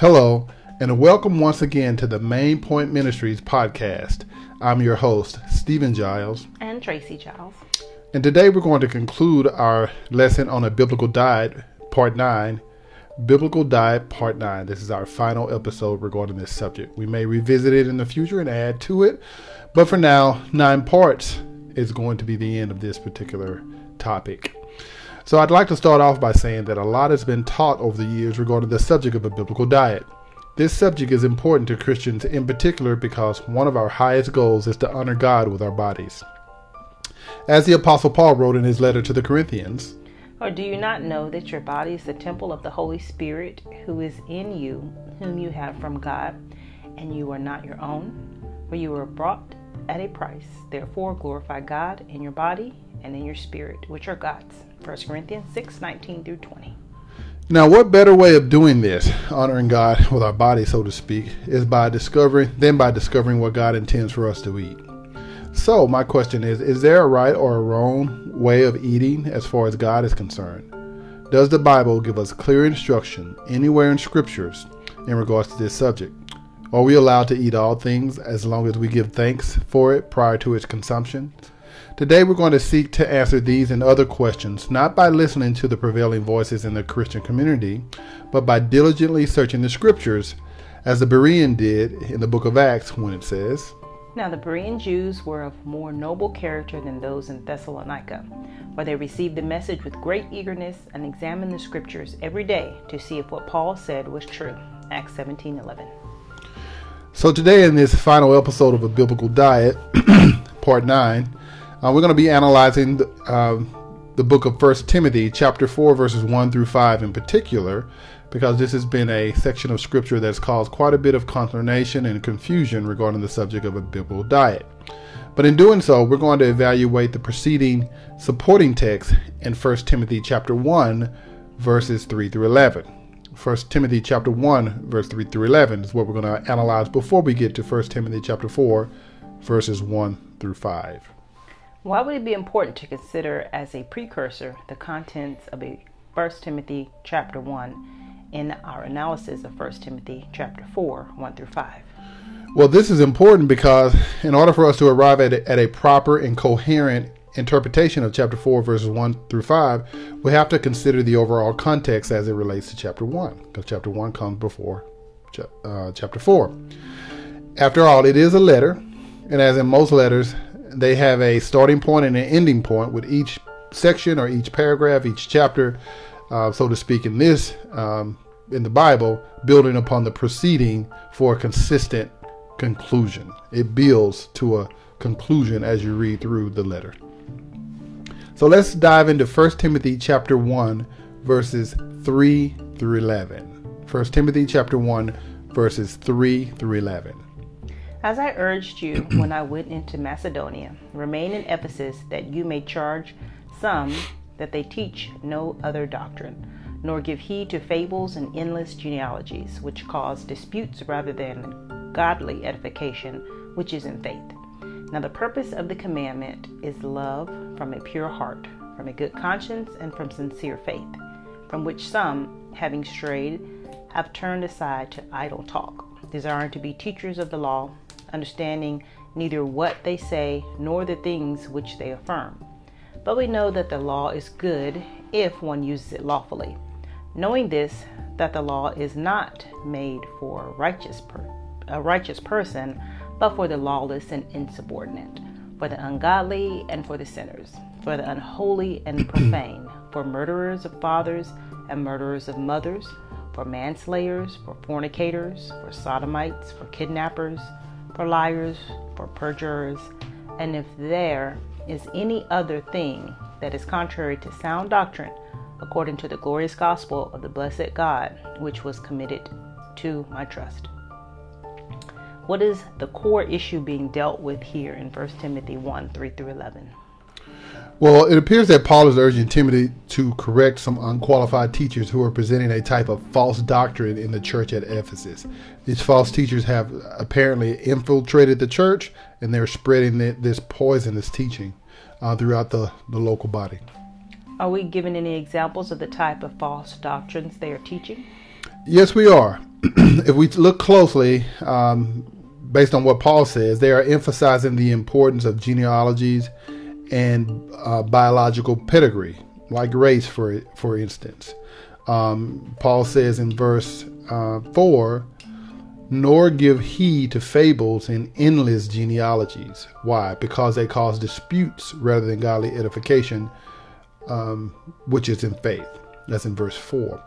Hello, and welcome once again to the Main Point Ministries podcast. I'm your host, Stephen Giles. And Tracy Giles. And today we're going to conclude our lesson on a biblical diet, part 9. Biblical Diet, Part 9. This is our final episode regarding this subject. We may revisit it in the future and add to it, but for now, nine parts is going to be the end of this particular topic. So I'd like to start off by saying that a lot has been taught over the years regarding the subject of a biblical diet. This subject is important to Christians in particular because one of our highest goals is to honor God with our bodies. As the Apostle Paul wrote in his letter to the Corinthians, Or do you not know that your body is the temple of the Holy Spirit who is in you, whom you have from God, and you are not your own? For you were bought at a price. Therefore, glorify God in your body and in your spirit, which are God's. 1 Corinthians 6 19 through 20. Now, what better way of doing this, honoring God with our body, so to speak, is by discovering, than by discovering what God intends for us to eat. So, my question is Is there a right or a wrong way of eating as far as God is concerned? Does the Bible give us clear instruction anywhere in scriptures in regards to this subject? Are we allowed to eat all things as long as we give thanks for it prior to its consumption? Today, we're going to seek to answer these and other questions, not by listening to the prevailing voices in the Christian community, but by diligently searching the scriptures, as the Berean did in the book of Acts when it says, Now the Berean Jews were of more noble character than those in Thessalonica, for they received the message with great eagerness and examined the scriptures every day to see if what Paul said was true. Acts 17 11. So, today in this final episode of A Biblical Diet, part 9, uh, we're going to be analyzing the, uh, the book of First Timothy, chapter 4, verses 1 through 5 in particular, because this has been a section of scripture that's caused quite a bit of consternation and confusion regarding the subject of a biblical diet. But in doing so, we're going to evaluate the preceding supporting text in 1 Timothy chapter 1, verses 3 through 11. 1 Timothy chapter 1, verse 3 through 11 is what we're going to analyze before we get to 1 Timothy chapter 4, verses 1 through 5. Why would it be important to consider as a precursor the contents of a 1 Timothy chapter 1 in our analysis of 1 Timothy chapter 4, 1 through 5? Well, this is important because in order for us to arrive at a, at a proper and coherent interpretation of chapter 4, verses 1 through 5, we have to consider the overall context as it relates to chapter 1, because chapter 1 comes before uh, chapter 4. After all, it is a letter, and as in most letters, they have a starting point and an ending point with each section or each paragraph, each chapter, uh, so to speak, in this, um, in the Bible, building upon the preceding for a consistent conclusion. It builds to a conclusion as you read through the letter. So let's dive into 1 Timothy chapter 1 verses 3 through 11. 1 Timothy chapter 1 verses 3 through 11. As I urged you when I went into Macedonia, remain in Ephesus that you may charge some that they teach no other doctrine, nor give heed to fables and endless genealogies, which cause disputes rather than godly edification, which is in faith. Now, the purpose of the commandment is love from a pure heart, from a good conscience, and from sincere faith, from which some, having strayed, have turned aside to idle talk, desiring to be teachers of the law understanding neither what they say nor the things which they affirm. But we know that the law is good if one uses it lawfully, knowing this that the law is not made for a righteous per- a righteous person, but for the lawless and insubordinate, for the ungodly and for the sinners, for the unholy and profane, for murderers of fathers and murderers of mothers, for manslayers, for fornicators, for sodomites, for kidnappers, for liars, for perjurers, and if there is any other thing that is contrary to sound doctrine, according to the glorious gospel of the blessed God, which was committed to my trust. What is the core issue being dealt with here in 1 Timothy 1 3 through 11? Well, it appears that Paul is urging Timothy to correct some unqualified teachers who are presenting a type of false doctrine in the church at Ephesus. These false teachers have apparently infiltrated the church and they're spreading this poisonous teaching uh, throughout the, the local body. Are we given any examples of the type of false doctrines they are teaching? Yes, we are. if we look closely, um, based on what Paul says, they are emphasizing the importance of genealogies and uh, biological pedigree, like race, for for instance. Um, Paul says in verse uh, four, "Nor give heed to fables and endless genealogies." Why? Because they cause disputes rather than godly edification, um, which is in faith. That's in verse four.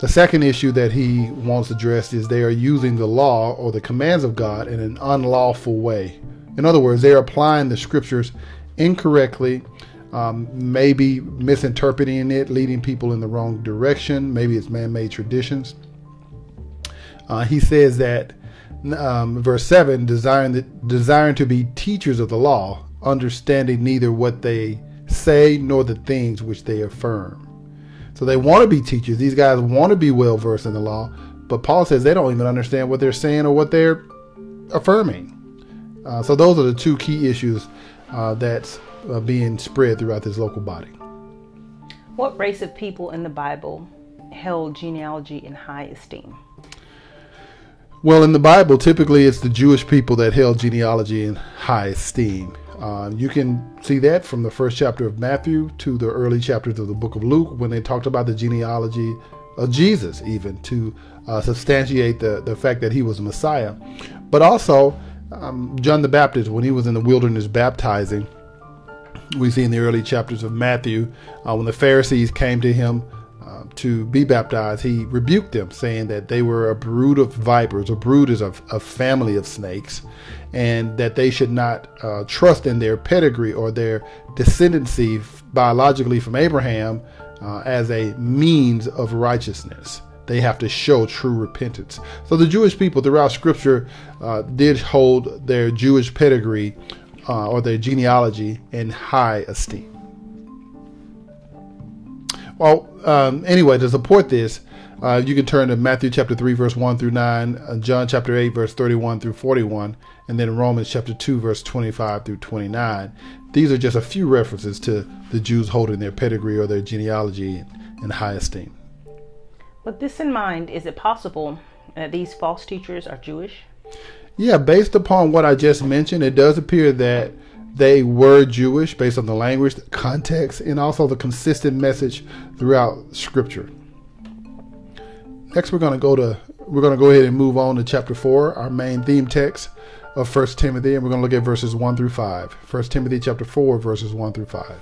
The second issue that he wants addressed is they are using the law or the commands of God in an unlawful way. In other words, they're applying the scriptures incorrectly, um, maybe misinterpreting it, leading people in the wrong direction. Maybe it's man made traditions. Uh, he says that, um, verse 7 desiring, the, desiring to be teachers of the law, understanding neither what they say nor the things which they affirm. So they want to be teachers. These guys want to be well versed in the law, but Paul says they don't even understand what they're saying or what they're affirming. Uh, so those are the two key issues uh, that's uh, being spread throughout this local body. What race of people in the Bible held genealogy in high esteem? Well, in the Bible, typically it's the Jewish people that held genealogy in high esteem. Uh, you can see that from the first chapter of Matthew to the early chapters of the book of Luke when they talked about the genealogy of Jesus, even to uh, substantiate the, the fact that he was Messiah. But also, um, John the Baptist, when he was in the wilderness baptizing, we see in the early chapters of Matthew, uh, when the Pharisees came to him uh, to be baptized, he rebuked them, saying that they were a brood of vipers, a brood is a, a family of snakes, and that they should not uh, trust in their pedigree or their descendancy biologically from Abraham uh, as a means of righteousness. They have to show true repentance. So the Jewish people throughout Scripture uh, did hold their Jewish pedigree uh, or their genealogy in high esteem. Well, um, anyway, to support this, uh, you can turn to Matthew chapter 3, verse 1 through 9, uh, John chapter 8, verse 31 through 41, and then Romans chapter 2, verse 25 through 29. These are just a few references to the Jews holding their pedigree or their genealogy in high esteem. With this in mind, is it possible that these false teachers are Jewish? Yeah, based upon what I just mentioned, it does appear that they were Jewish based on the language, the context, and also the consistent message throughout Scripture. Next, we're going to go to we're going to go ahead and move on to chapter four, our main theme text of First Timothy, and we're going to look at verses one through five. First Timothy chapter four, verses one through five.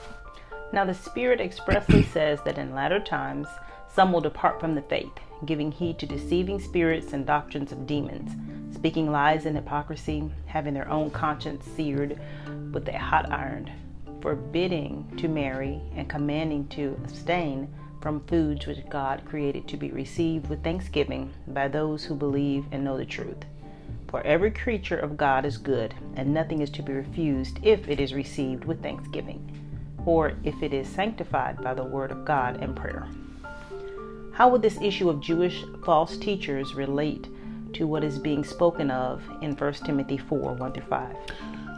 Now the Spirit expressly says that in latter times some will depart from the faith, giving heed to deceiving spirits and doctrines of demons, speaking lies and hypocrisy, having their own conscience seared with a hot iron, forbidding to marry and commanding to abstain from foods which God created to be received with thanksgiving by those who believe and know the truth. For every creature of God is good, and nothing is to be refused if it is received with thanksgiving, or if it is sanctified by the word of God and prayer. How would this issue of Jewish false teachers relate to what is being spoken of in 1 Timothy 4 1 through 5?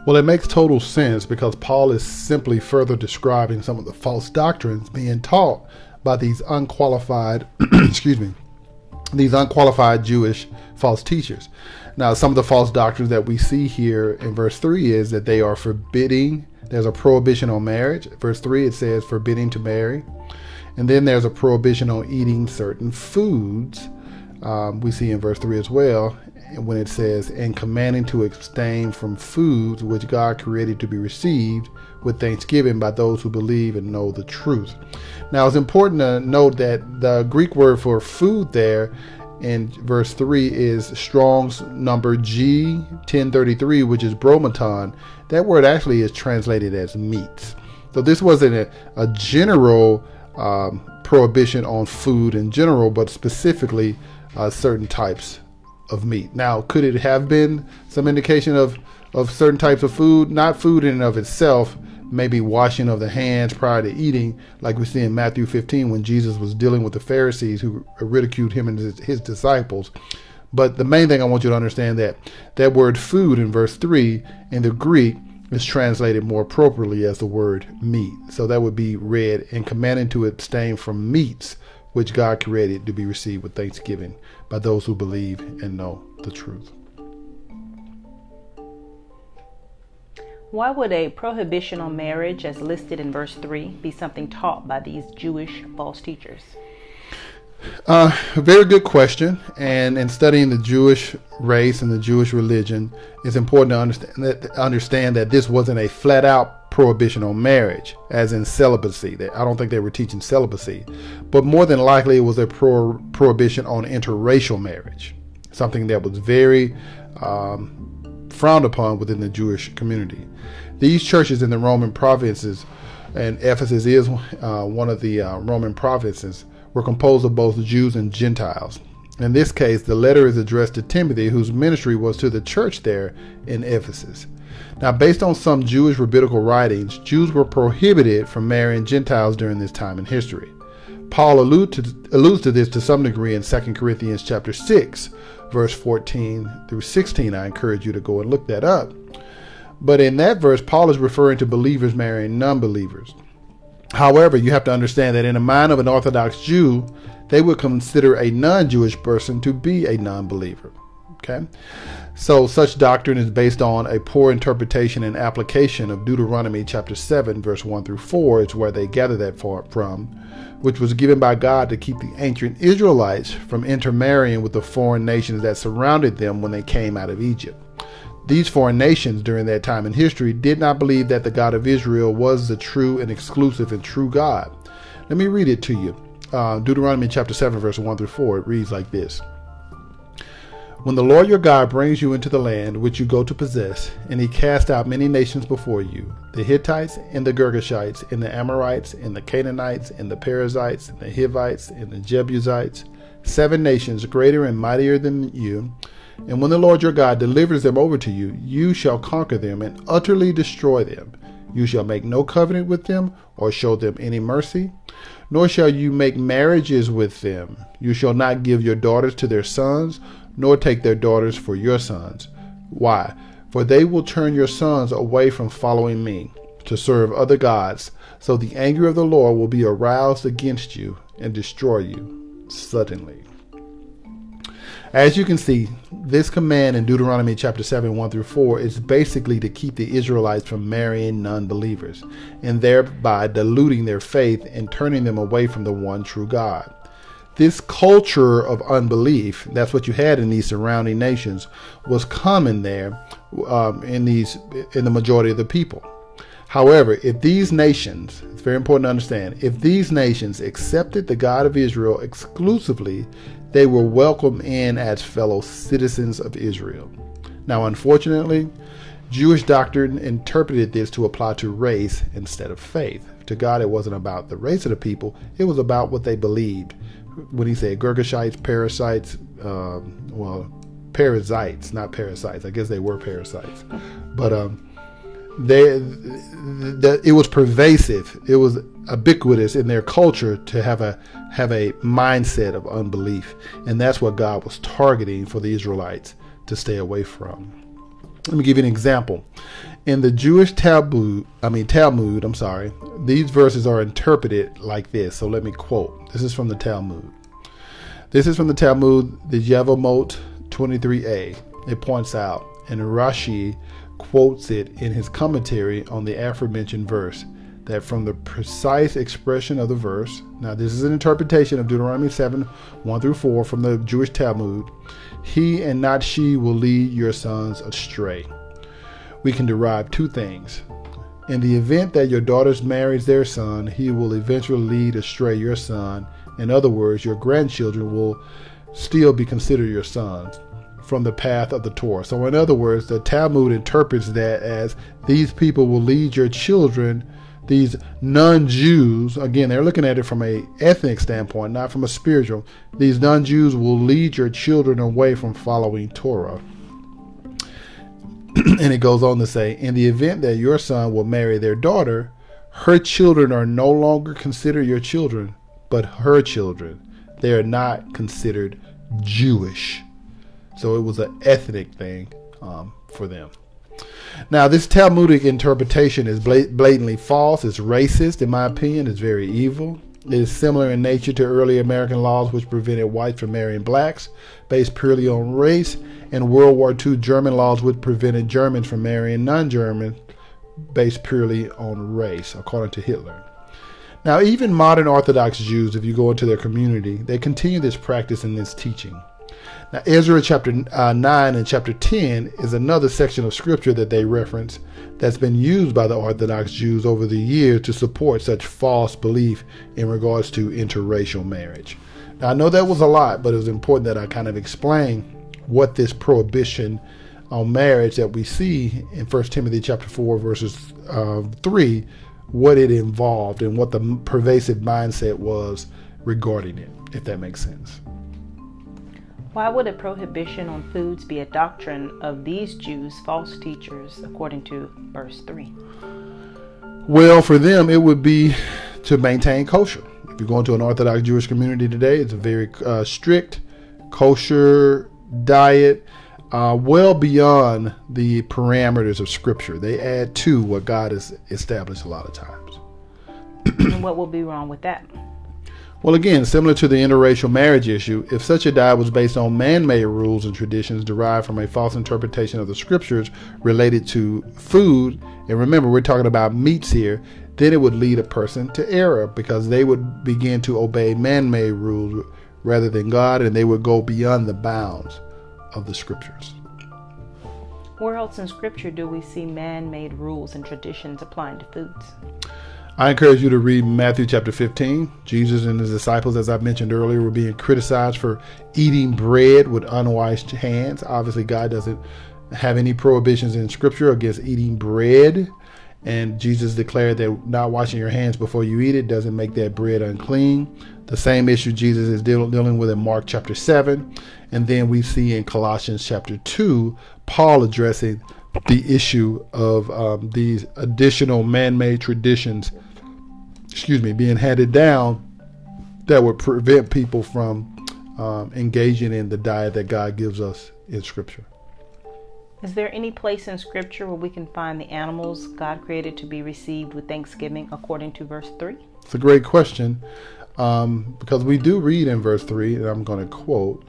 Well, it makes total sense because Paul is simply further describing some of the false doctrines being taught by these unqualified, excuse me, these unqualified Jewish false teachers. Now, some of the false doctrines that we see here in verse 3 is that they are forbidding, there's a prohibition on marriage. Verse 3, it says forbidding to marry. And then there's a prohibition on eating certain foods. Um, we see in verse 3 as well, when it says, and commanding to abstain from foods which God created to be received with thanksgiving by those who believe and know the truth. Now, it's important to note that the Greek word for food there in verse 3 is Strong's number G1033, which is bromaton. That word actually is translated as meats. So this wasn't a, a general um, prohibition on food in general, but specifically uh, certain types of meat. Now, could it have been some indication of, of certain types of food? Not food in and of itself, maybe washing of the hands prior to eating, like we see in Matthew 15 when Jesus was dealing with the Pharisees who ridiculed him and his, his disciples. But the main thing I want you to understand that that word food in verse 3 in the Greek is translated more appropriately as the word meat. So that would be read and commanding to abstain from meats which God created to be received with thanksgiving by those who believe and know the truth. Why would a prohibition on marriage, as listed in verse 3, be something taught by these Jewish false teachers? Uh, a very good question. And in studying the Jewish race and the Jewish religion, it's important to understand that, understand that this wasn't a flat out prohibition on marriage, as in celibacy. I don't think they were teaching celibacy, but more than likely it was a pro- prohibition on interracial marriage, something that was very um, frowned upon within the Jewish community. These churches in the Roman provinces, and Ephesus is uh, one of the uh, Roman provinces, were composed of both Jews and Gentiles. In this case, the letter is addressed to Timothy, whose ministry was to the church there in Ephesus. Now, based on some Jewish rabbinical writings, Jews were prohibited from marrying Gentiles during this time in history. Paul allude to, alludes to this to some degree in 2 Corinthians chapter 6, verse 14 through 16. I encourage you to go and look that up. But in that verse, Paul is referring to believers marrying non believers. However, you have to understand that in the mind of an Orthodox Jew, they would consider a non Jewish person to be a non believer. Okay? So, such doctrine is based on a poor interpretation and application of Deuteronomy chapter 7, verse 1 through 4, is where they gather that from, which was given by God to keep the ancient Israelites from intermarrying with the foreign nations that surrounded them when they came out of Egypt. These foreign nations during that time in history did not believe that the God of Israel was the true and exclusive and true God. Let me read it to you. Uh, Deuteronomy chapter 7, verse 1 through 4. It reads like this When the Lord your God brings you into the land which you go to possess, and he cast out many nations before you the Hittites, and the Girgashites, and the Amorites, and the Canaanites, and the Perizzites, and the Hivites, and the Jebusites, seven nations greater and mightier than you and when the Lord your God delivers them over to you, you shall conquer them and utterly destroy them. You shall make no covenant with them or show them any mercy, nor shall you make marriages with them. You shall not give your daughters to their sons, nor take their daughters for your sons. Why? For they will turn your sons away from following me to serve other gods. So the anger of the Lord will be aroused against you and destroy you suddenly. As you can see, this command in Deuteronomy chapter 7, 1 through 4 is basically to keep the Israelites from marrying non believers and thereby diluting their faith and turning them away from the one true God. This culture of unbelief, that's what you had in these surrounding nations, was common there um, in these in the majority of the people. However, if these nations, it's very important to understand, if these nations accepted the God of Israel exclusively, they were welcomed in as fellow citizens of Israel. Now, unfortunately, Jewish doctrine interpreted this to apply to race instead of faith. To God, it wasn't about the race of the people, it was about what they believed. When he said Girgashites, parasites, um, well, parasites, not parasites. I guess they were parasites. But um, they, the, it was pervasive. It was ubiquitous in their culture to have a have a mindset of unbelief, and that's what God was targeting for the Israelites to stay away from. Let me give you an example. In the Jewish Talmud, I mean Talmud, I'm sorry, these verses are interpreted like this. So let me quote. This is from the Talmud. This is from the Talmud, the Yevamot 23a. It points out, and Rashi quotes it in his commentary on the aforementioned verse that from the precise expression of the verse, now this is an interpretation of Deuteronomy 7 1 through 4 from the Jewish Talmud, he and not she will lead your sons astray. We can derive two things. In the event that your daughter marries their son, he will eventually lead astray your son. In other words, your grandchildren will still be considered your sons from the path of the Torah. So, in other words, the Talmud interprets that as these people will lead your children these non-Jews, again, they're looking at it from a ethnic standpoint, not from a spiritual. These non-Jews will lead your children away from following Torah. and it goes on to say, in the event that your son will marry their daughter, her children are no longer considered your children, but her children. They are not considered Jewish. So it was an ethnic thing um, for them. Now, this Talmudic interpretation is blatantly false. It's racist, in my opinion. It's very evil. It is similar in nature to early American laws which prevented whites from marrying blacks based purely on race, and World War II German laws which prevented Germans from marrying non Germans based purely on race, according to Hitler. Now, even modern Orthodox Jews, if you go into their community, they continue this practice and this teaching. Now, Ezra chapter uh, 9 and chapter 10 is another section of scripture that they reference that's been used by the Orthodox Jews over the years to support such false belief in regards to interracial marriage. Now, I know that was a lot, but it was important that I kind of explain what this prohibition on marriage that we see in 1 Timothy chapter 4 verses uh, 3 what it involved and what the pervasive mindset was regarding it if that makes sense why would a prohibition on foods be a doctrine of these Jews, false teachers, according to verse 3? Well, for them, it would be to maintain kosher. If you go into an Orthodox Jewish community today, it's a very uh, strict kosher diet, uh, well beyond the parameters of Scripture. They add to what God has established a lot of times. and what will be wrong with that? Well, again, similar to the interracial marriage issue, if such a diet was based on man made rules and traditions derived from a false interpretation of the scriptures related to food, and remember, we're talking about meats here, then it would lead a person to error because they would begin to obey man made rules rather than God, and they would go beyond the bounds of the scriptures. Where else in scripture do we see man made rules and traditions applying to foods? I encourage you to read Matthew chapter 15. Jesus and his disciples, as I mentioned earlier, were being criticized for eating bread with unwashed hands. Obviously, God doesn't have any prohibitions in Scripture against eating bread. And Jesus declared that not washing your hands before you eat it doesn't make that bread unclean. The same issue Jesus is deal- dealing with in Mark chapter 7. And then we see in Colossians chapter 2, Paul addressing the issue of um, these additional man made traditions excuse me, being handed down that would prevent people from um, engaging in the diet that God gives us in Scripture. Is there any place in Scripture where we can find the animals God created to be received with thanksgiving according to verse 3? It's a great question um, because we do read in verse 3, and I'm going to quote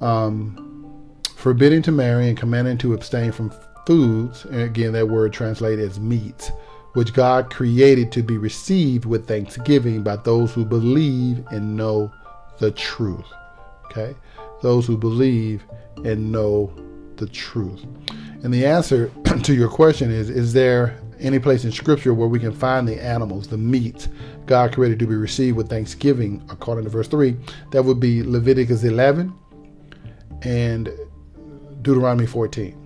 um, forbidding to marry and commanding to abstain from foods, and again, that word translated as meats which God created to be received with thanksgiving by those who believe and know the truth. Okay? Those who believe and know the truth. And the answer to your question is Is there any place in Scripture where we can find the animals, the meat God created to be received with thanksgiving, according to verse 3? That would be Leviticus 11 and Deuteronomy 14.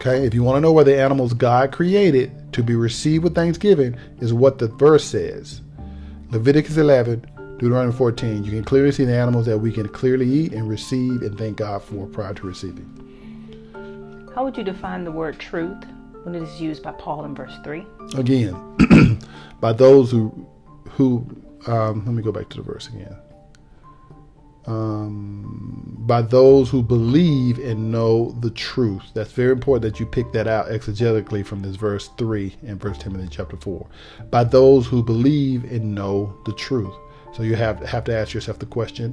Okay, if you want to know where the animals God created to be received with thanksgiving, is what the verse says. Leviticus 11, Deuteronomy 14. You can clearly see the animals that we can clearly eat and receive and thank God for prior to receiving. How would you define the word truth when it is used by Paul in verse 3? Again, by those who, who um, let me go back to the verse again um, by those who believe and know the truth. That's very important that you pick that out exegetically from this verse 3 in First Timothy chapter 4. By those who believe and know the truth. So you have, have to ask yourself the question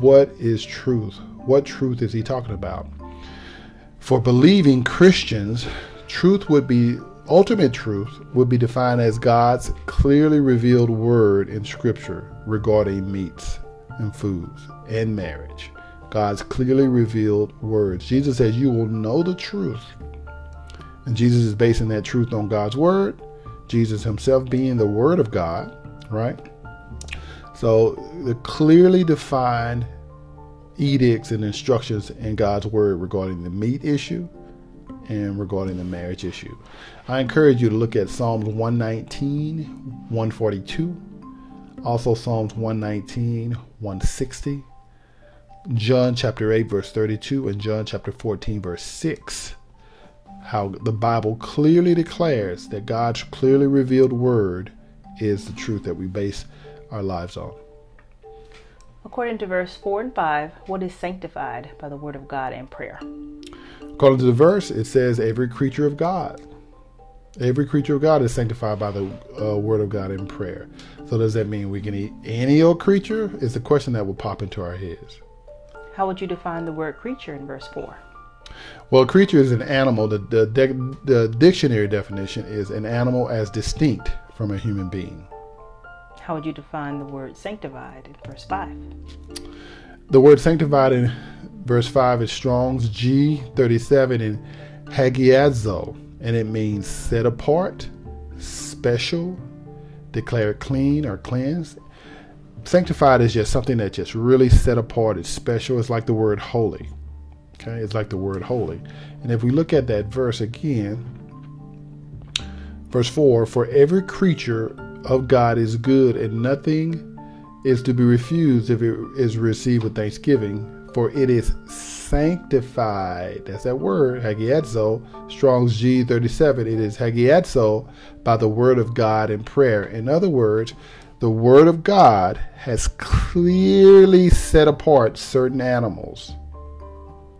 what is truth? What truth is he talking about? For believing Christians, truth would be ultimate truth would be defined as God's clearly revealed word in Scripture regarding meats and foods and marriage. God's clearly revealed words. Jesus says, You will know the truth. And Jesus is basing that truth on God's word, Jesus himself being the word of God, right? So the clearly defined edicts and instructions in God's word regarding the meat issue and regarding the marriage issue. I encourage you to look at Psalms 119, 142, also Psalms 119, 160, John chapter 8, verse 32, and John chapter 14, verse 6. How the Bible clearly declares that God's clearly revealed word is the truth that we base our lives on. According to verse 4 and 5, what is sanctified by the word of God and prayer? According to the verse, it says every creature of God. Every creature of God is sanctified by the uh, word of God in prayer. So does that mean we can eat any old creature? Is the question that will pop into our heads. How would you define the word creature in verse 4? Well, creature is an animal. The, the, the dictionary definition is an animal as distinct from a human being. How would you define the word sanctified in verse 5? The word sanctified in verse 5 is Strong's G37 in Hagiazo, and it means set apart, special, declared clean or cleansed. Sanctified is just something that just really set apart. It's special. It's like the word holy. Okay, it's like the word holy. And if we look at that verse again, verse 4 For every creature of God is good, and nothing is to be refused if it is received with thanksgiving, for it is sanctified. That's that word, hagiadzo, Strong's G37. It is hagiadzo by the word of God in prayer. In other words, the word of God has clearly set apart certain animals,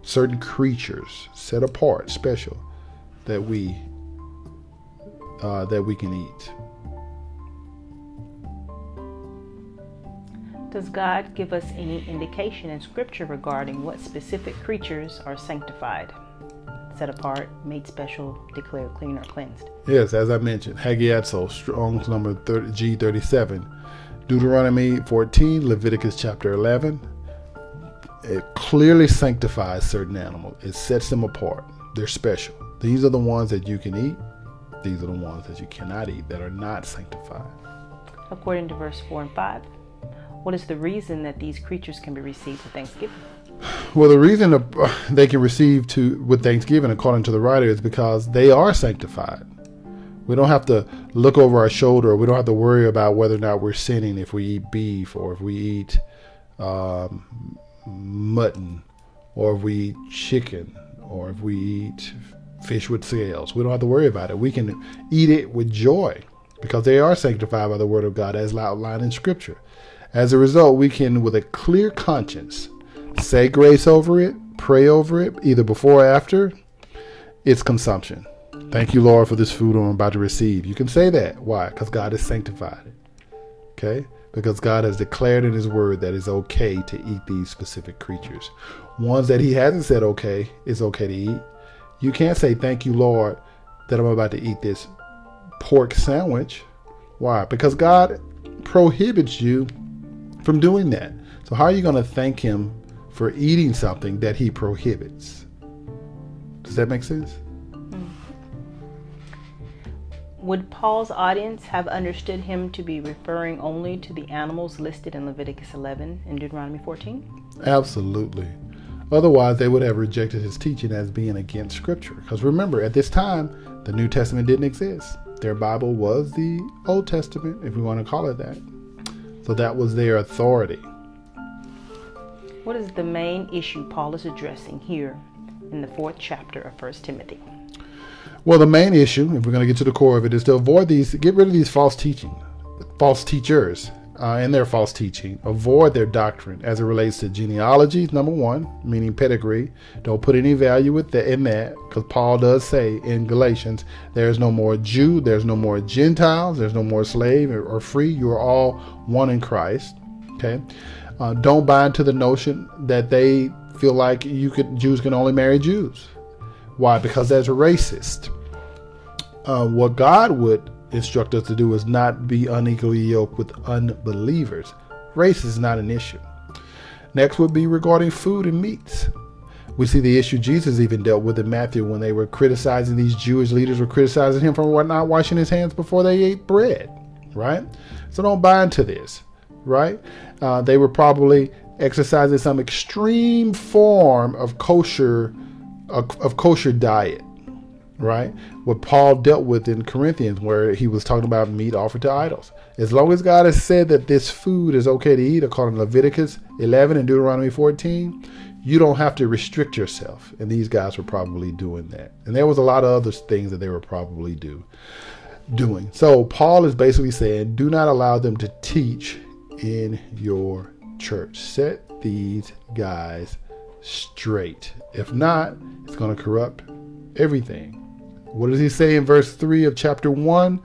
certain creatures, set apart, special, that we uh, that we can eat. Does God give us any indication in Scripture regarding what specific creatures are sanctified, set apart, made special, declared clean, or cleansed? Yes, as I mentioned, Hagiadzo, Strong's number 30, G37, Deuteronomy 14, Leviticus chapter 11. It clearly sanctifies certain animals. It sets them apart. They're special. These are the ones that you can eat. These are the ones that you cannot eat that are not sanctified. According to verse 4 and 5, what is the reason that these creatures can be received with thanksgiving? Well, the reason they can receive to with thanksgiving, according to the writer, is because they are sanctified. We don't have to look over our shoulder. We don't have to worry about whether or not we're sinning if we eat beef or if we eat um, mutton or if we eat chicken or if we eat fish with scales. We don't have to worry about it. We can eat it with joy because they are sanctified by the word of God as outlined in Scripture. As a result, we can, with a clear conscience, say grace over it, pray over it, either before or after its consumption. Thank you, Lord, for this food I'm about to receive. You can say that. Why? Because God has sanctified it. Okay? Because God has declared in His Word that it's okay to eat these specific creatures. Ones that He hasn't said okay, it's okay to eat. You can't say, Thank you, Lord, that I'm about to eat this pork sandwich. Why? Because God prohibits you from doing that. So, how are you going to thank him for eating something that he prohibits? Does that make sense? Hmm. Would Paul's audience have understood him to be referring only to the animals listed in Leviticus 11 and Deuteronomy 14? Absolutely. Otherwise, they would have rejected his teaching as being against Scripture. Because remember, at this time, the New Testament didn't exist. Their Bible was the Old Testament, if we want to call it that. So that was their authority. What is the main issue Paul is addressing here in the fourth chapter of First Timothy? Well, the main issue, if we're going to get to the core of it, is to avoid these, get rid of these false teaching, false teachers, uh, and their false teaching. Avoid their doctrine as it relates to genealogy, number one, meaning pedigree. Don't put any value with the, in that, because Paul does say in Galatians, there's no more Jew, there's no more Gentiles, there's no more slave or, or free. You are all one in Christ. Okay. Uh, don't buy into the notion that they feel like you could Jews can only marry Jews. Why? Because that's racist. Uh, what God would instruct us to do is not be unequally yoked with unbelievers. Race is not an issue. Next would be regarding food and meats. We see the issue Jesus even dealt with in Matthew when they were criticizing these Jewish leaders were criticizing him for not washing his hands before they ate bread, right? So don't buy into this, right? Uh, they were probably exercising some extreme form of kosher of, of kosher diet right? What Paul dealt with in Corinthians, where he was talking about meat offered to idols. As long as God has said that this food is okay to eat, according to Leviticus 11 and Deuteronomy 14, you don't have to restrict yourself. And these guys were probably doing that. And there was a lot of other things that they were probably do doing. So Paul is basically saying, do not allow them to teach in your church. Set these guys straight. If not, it's going to corrupt everything What does he say in verse 3 of chapter 1?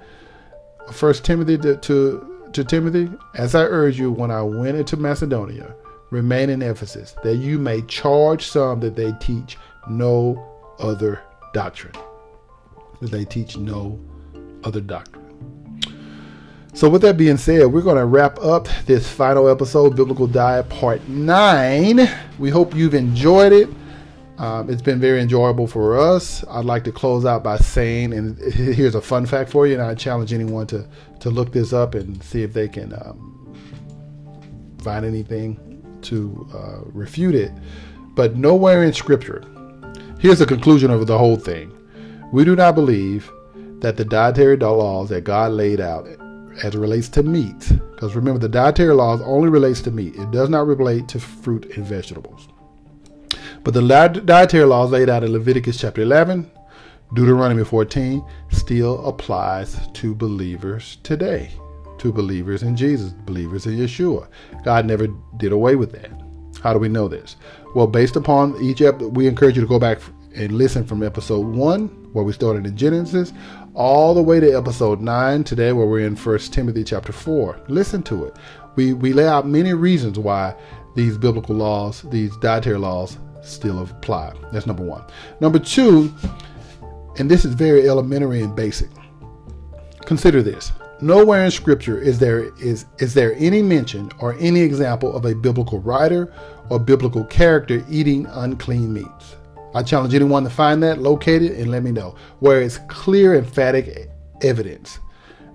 First Timothy to, to, to Timothy, as I urge you when I went into Macedonia, remain in Ephesus, that you may charge some that they teach no other doctrine. That they teach no other doctrine. So, with that being said, we're going to wrap up this final episode, Biblical Diet Part 9. We hope you've enjoyed it. Um, it's been very enjoyable for us. I'd like to close out by saying, and here's a fun fact for you, and I challenge anyone to, to look this up and see if they can um, find anything to uh, refute it. But nowhere in Scripture, here's the conclusion of the whole thing. We do not believe that the dietary laws that God laid out as it relates to meat, because remember, the dietary laws only relates to meat. It does not relate to fruit and vegetables. But the dietary laws laid out in Leviticus chapter 11, Deuteronomy 14, still applies to believers today, to believers in Jesus, believers in Yeshua. God never did away with that. How do we know this? Well, based upon each episode, we encourage you to go back and listen from episode 1, where we started in Genesis, all the way to episode 9 today, where we're in First Timothy chapter 4. Listen to it. We, we lay out many reasons why these biblical laws, these dietary laws, still apply. That's number one. Number two, and this is very elementary and basic. Consider this. Nowhere in scripture is there is is there any mention or any example of a biblical writer or biblical character eating unclean meats. I challenge anyone to find that, locate it, and let me know. Where it's clear, emphatic evidence.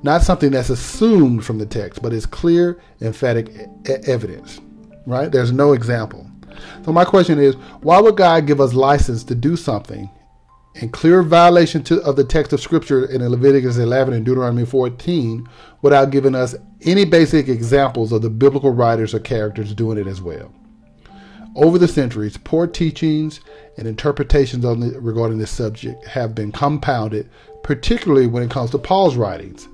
Not something that's assumed from the text, but it's clear, emphatic evidence. Right? There's no example. So my question is, why would God give us license to do something in clear violation to, of the text of Scripture in Leviticus 11 and Deuteronomy 14 without giving us any basic examples of the biblical writers or characters doing it as well? Over the centuries, poor teachings and interpretations the, regarding this subject have been compounded, particularly when it comes to Paul's writings.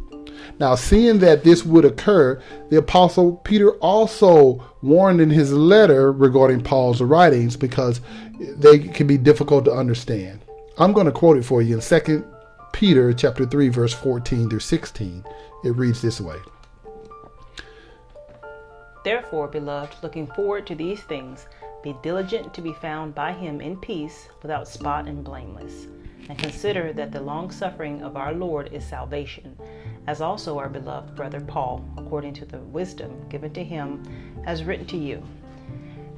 Now, seeing that this would occur, the Apostle Peter also warned in his letter regarding Paul's writings because they can be difficult to understand. I'm going to quote it for you in 2 Peter chapter 3 verse 14 through 16. It reads this way. Therefore, beloved, looking forward to these things, be diligent to be found by him in peace, without spot and blameless. And consider that the long suffering of our Lord is salvation as also our beloved brother Paul, according to the wisdom given to him, has written to you,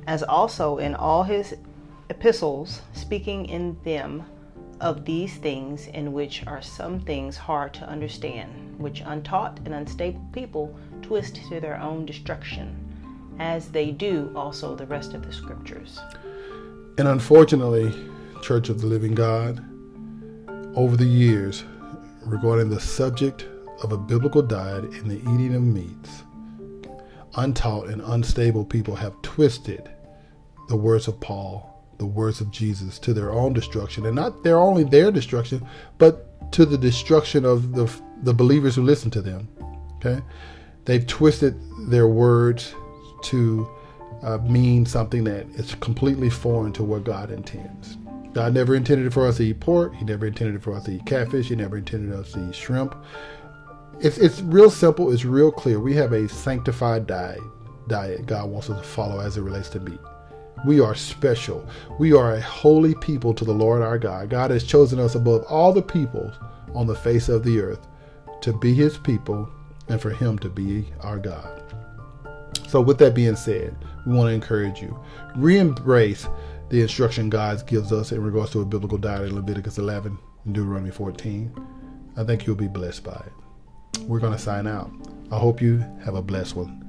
as also in all his epistles, speaking in them of these things, in which are some things hard to understand, which untaught and unstable people twist to their own destruction, as they do also the rest of the scriptures. And unfortunately, Church of the Living God, over the years, regarding the subject of a biblical diet and the eating of meats, untaught and unstable people have twisted the words of Paul, the words of Jesus to their own destruction, and not their only their destruction, but to the destruction of the the believers who listen to them. Okay, they've twisted their words to uh, mean something that is completely foreign to what God intends. God never intended for us to eat pork. He never intended for us to eat catfish. He never intended us to eat shrimp. It's, it's real simple. It's real clear. We have a sanctified diet, diet God wants us to follow as it relates to meat. We are special. We are a holy people to the Lord our God. God has chosen us above all the peoples on the face of the earth to be his people and for him to be our God. So, with that being said, we want to encourage you re embrace the instruction God gives us in regards to a biblical diet in Leviticus 11 and Deuteronomy 14. I think you'll be blessed by it we're going to sign out. I hope you have a blessed one.